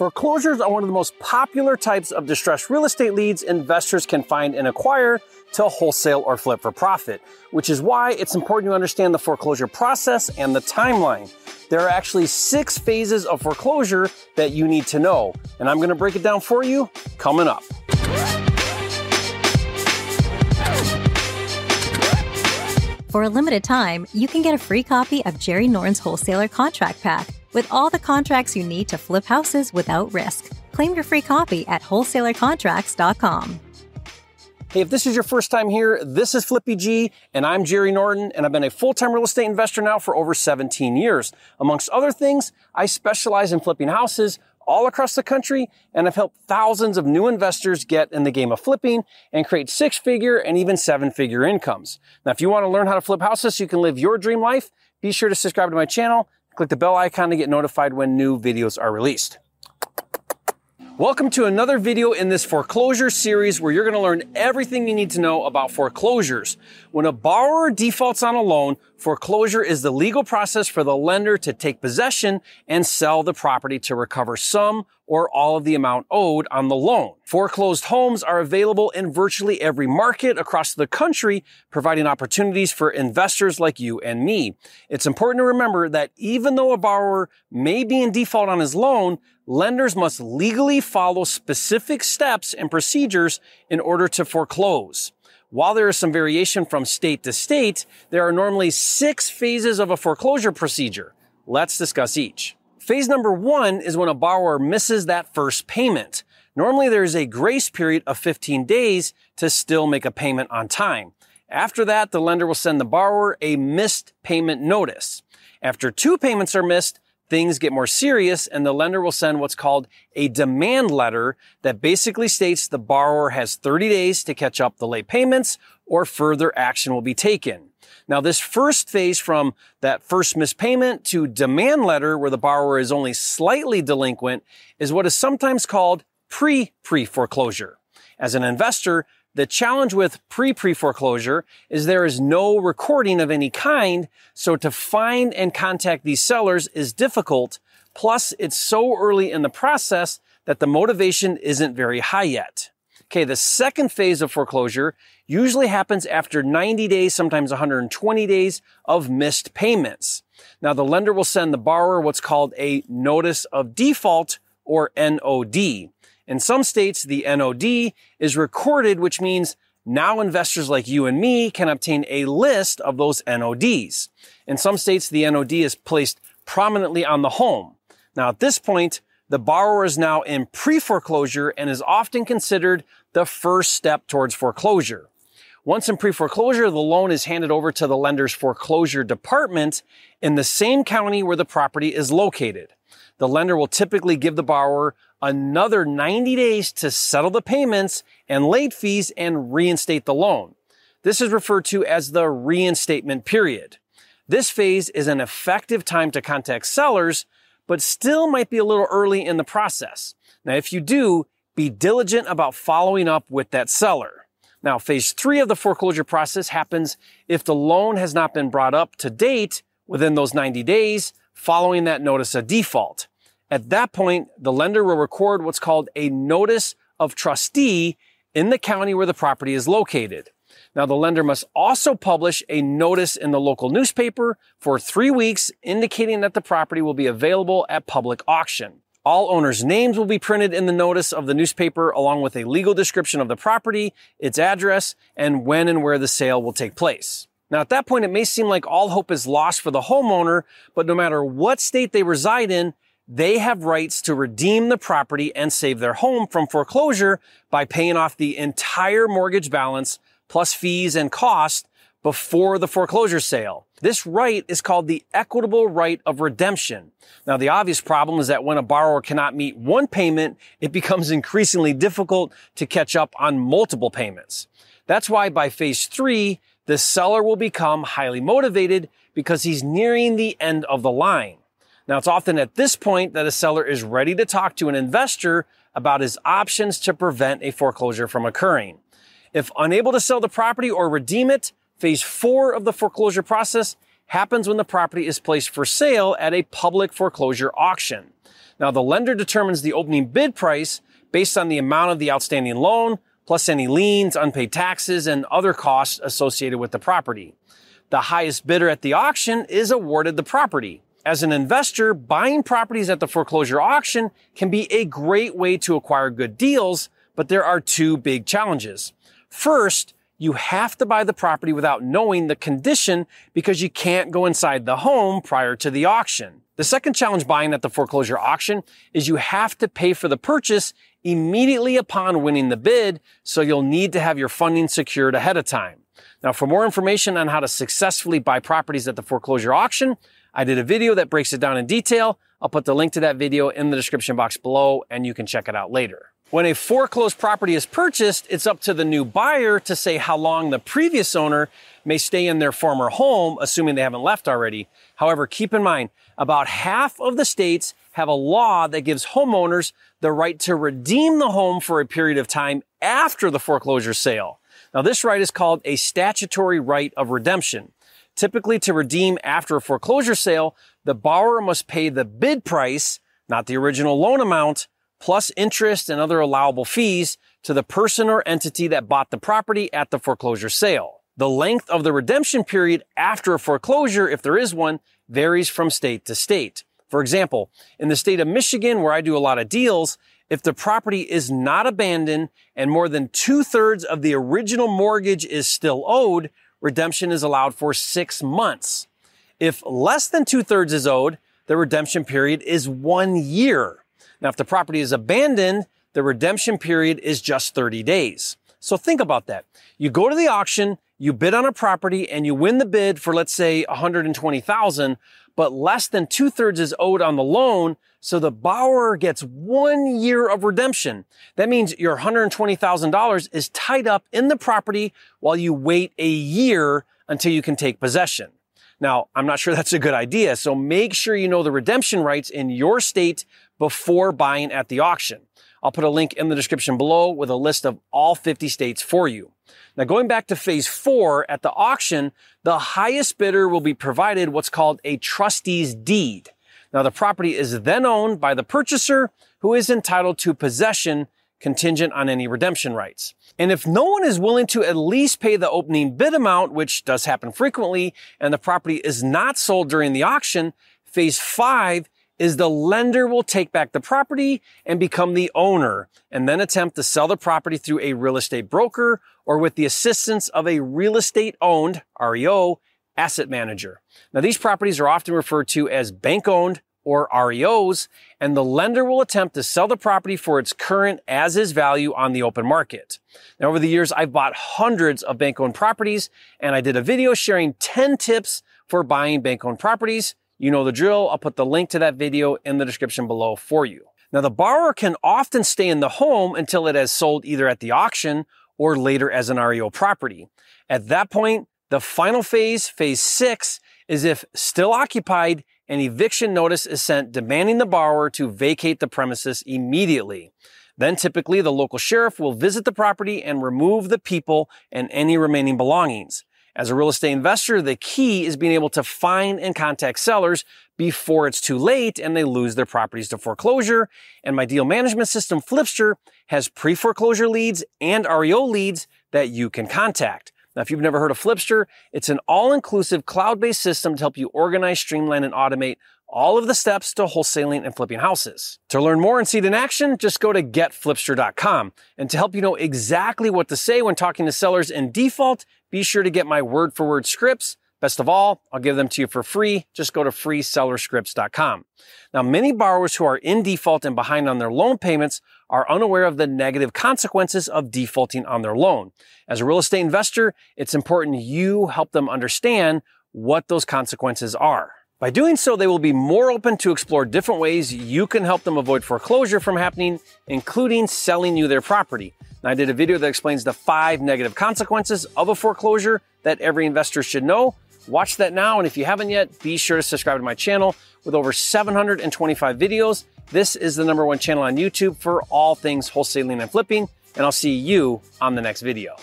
Foreclosures are one of the most popular types of distressed real estate leads investors can find and acquire to wholesale or flip for profit, which is why it's important to understand the foreclosure process and the timeline. There are actually six phases of foreclosure that you need to know, and I'm going to break it down for you coming up. For a limited time, you can get a free copy of Jerry Norton's Wholesaler Contract Pack with all the contracts you need to flip houses without risk. Claim your free copy at wholesalercontracts.com. Hey, if this is your first time here, this is Flippy G, and I'm Jerry Norton, and I've been a full-time real estate investor now for over 17 years. Amongst other things, I specialize in flipping houses all across the country, and I've helped thousands of new investors get in the game of flipping and create six-figure and even seven-figure incomes. Now, if you want to learn how to flip houses so you can live your dream life, be sure to subscribe to my channel Click the bell icon to get notified when new videos are released. Welcome to another video in this foreclosure series where you're going to learn everything you need to know about foreclosures. When a borrower defaults on a loan, foreclosure is the legal process for the lender to take possession and sell the property to recover some or all of the amount owed on the loan. Foreclosed homes are available in virtually every market across the country, providing opportunities for investors like you and me. It's important to remember that even though a borrower may be in default on his loan, lenders must legally follow specific steps and procedures in order to foreclose. While there is some variation from state to state, there are normally six phases of a foreclosure procedure. Let's discuss each. Phase number one is when a borrower misses that first payment. Normally there's a grace period of 15 days to still make a payment on time. After that, the lender will send the borrower a missed payment notice. After two payments are missed, things get more serious and the lender will send what's called a demand letter that basically states the borrower has 30 days to catch up the late payments or further action will be taken. Now, this first phase from that first missed payment to demand letter where the borrower is only slightly delinquent is what is sometimes called pre-pre foreclosure. As an investor, the challenge with pre-pre foreclosure is there is no recording of any kind, so to find and contact these sellers is difficult. Plus, it's so early in the process that the motivation isn't very high yet. Okay, the second phase of foreclosure usually happens after 90 days, sometimes 120 days of missed payments. Now, the lender will send the borrower what's called a notice of default or NOD. In some states, the NOD is recorded, which means now investors like you and me can obtain a list of those NODs. In some states, the NOD is placed prominently on the home. Now, at this point, the borrower is now in pre-foreclosure and is often considered the first step towards foreclosure. Once in pre-foreclosure, the loan is handed over to the lender's foreclosure department in the same county where the property is located. The lender will typically give the borrower another 90 days to settle the payments and late fees and reinstate the loan. This is referred to as the reinstatement period. This phase is an effective time to contact sellers but still might be a little early in the process. Now, if you do, be diligent about following up with that seller. Now, phase three of the foreclosure process happens if the loan has not been brought up to date within those 90 days following that notice of default. At that point, the lender will record what's called a notice of trustee in the county where the property is located. Now, the lender must also publish a notice in the local newspaper for three weeks indicating that the property will be available at public auction. All owners' names will be printed in the notice of the newspaper along with a legal description of the property, its address, and when and where the sale will take place. Now, at that point, it may seem like all hope is lost for the homeowner, but no matter what state they reside in, they have rights to redeem the property and save their home from foreclosure by paying off the entire mortgage balance plus fees and cost before the foreclosure sale. This right is called the equitable right of redemption. Now, the obvious problem is that when a borrower cannot meet one payment, it becomes increasingly difficult to catch up on multiple payments. That's why by phase three, the seller will become highly motivated because he's nearing the end of the line. Now, it's often at this point that a seller is ready to talk to an investor about his options to prevent a foreclosure from occurring. If unable to sell the property or redeem it, phase four of the foreclosure process happens when the property is placed for sale at a public foreclosure auction. Now, the lender determines the opening bid price based on the amount of the outstanding loan, plus any liens, unpaid taxes, and other costs associated with the property. The highest bidder at the auction is awarded the property. As an investor, buying properties at the foreclosure auction can be a great way to acquire good deals, but there are two big challenges. First, you have to buy the property without knowing the condition because you can't go inside the home prior to the auction. The second challenge buying at the foreclosure auction is you have to pay for the purchase immediately upon winning the bid, so you'll need to have your funding secured ahead of time. Now, for more information on how to successfully buy properties at the foreclosure auction, I did a video that breaks it down in detail. I'll put the link to that video in the description box below and you can check it out later. When a foreclosed property is purchased, it's up to the new buyer to say how long the previous owner may stay in their former home, assuming they haven't left already. However, keep in mind, about half of the states have a law that gives homeowners the right to redeem the home for a period of time after the foreclosure sale. Now, this right is called a statutory right of redemption. Typically, to redeem after a foreclosure sale, the borrower must pay the bid price, not the original loan amount, plus interest and other allowable fees to the person or entity that bought the property at the foreclosure sale. The length of the redemption period after a foreclosure, if there is one, varies from state to state. For example, in the state of Michigan, where I do a lot of deals, if the property is not abandoned and more than two thirds of the original mortgage is still owed, redemption is allowed for six months. If less than two thirds is owed, the redemption period is one year. Now, if the property is abandoned, the redemption period is just 30 days. So think about that. You go to the auction, you bid on a property and you win the bid for, let's say, 120,000, but less than two thirds is owed on the loan. So the borrower gets one year of redemption. That means your $120,000 is tied up in the property while you wait a year until you can take possession. Now, I'm not sure that's a good idea. So make sure you know the redemption rights in your state before buying at the auction. I'll put a link in the description below with a list of all 50 states for you. Now, going back to phase four at the auction, the highest bidder will be provided what's called a trustee's deed. Now, the property is then owned by the purchaser who is entitled to possession contingent on any redemption rights. And if no one is willing to at least pay the opening bid amount, which does happen frequently, and the property is not sold during the auction, phase five is the lender will take back the property and become the owner and then attempt to sell the property through a real estate broker or with the assistance of a real estate owned REO asset manager. Now these properties are often referred to as bank owned or REOs and the lender will attempt to sell the property for its current as is value on the open market. Now over the years, I've bought hundreds of bank owned properties and I did a video sharing 10 tips for buying bank owned properties. You know the drill. I'll put the link to that video in the description below for you. Now, the borrower can often stay in the home until it has sold either at the auction or later as an REO property. At that point, the final phase, phase six, is if still occupied, an eviction notice is sent demanding the borrower to vacate the premises immediately. Then typically the local sheriff will visit the property and remove the people and any remaining belongings. As a real estate investor, the key is being able to find and contact sellers before it's too late and they lose their properties to foreclosure. And my deal management system, Flipster, has pre-foreclosure leads and REO leads that you can contact. Now, if you've never heard of Flipster, it's an all-inclusive cloud-based system to help you organize, streamline, and automate all of the steps to wholesaling and flipping houses. To learn more and see it in action, just go to getflipster.com. And to help you know exactly what to say when talking to sellers in default, be sure to get my word for word scripts. Best of all, I'll give them to you for free. Just go to freesellerscripts.com. Now, many borrowers who are in default and behind on their loan payments are unaware of the negative consequences of defaulting on their loan. As a real estate investor, it's important you help them understand what those consequences are. By doing so, they will be more open to explore different ways you can help them avoid foreclosure from happening, including selling you their property. I did a video that explains the five negative consequences of a foreclosure that every investor should know. Watch that now. And if you haven't yet, be sure to subscribe to my channel with over 725 videos. This is the number one channel on YouTube for all things wholesaling and flipping. And I'll see you on the next video.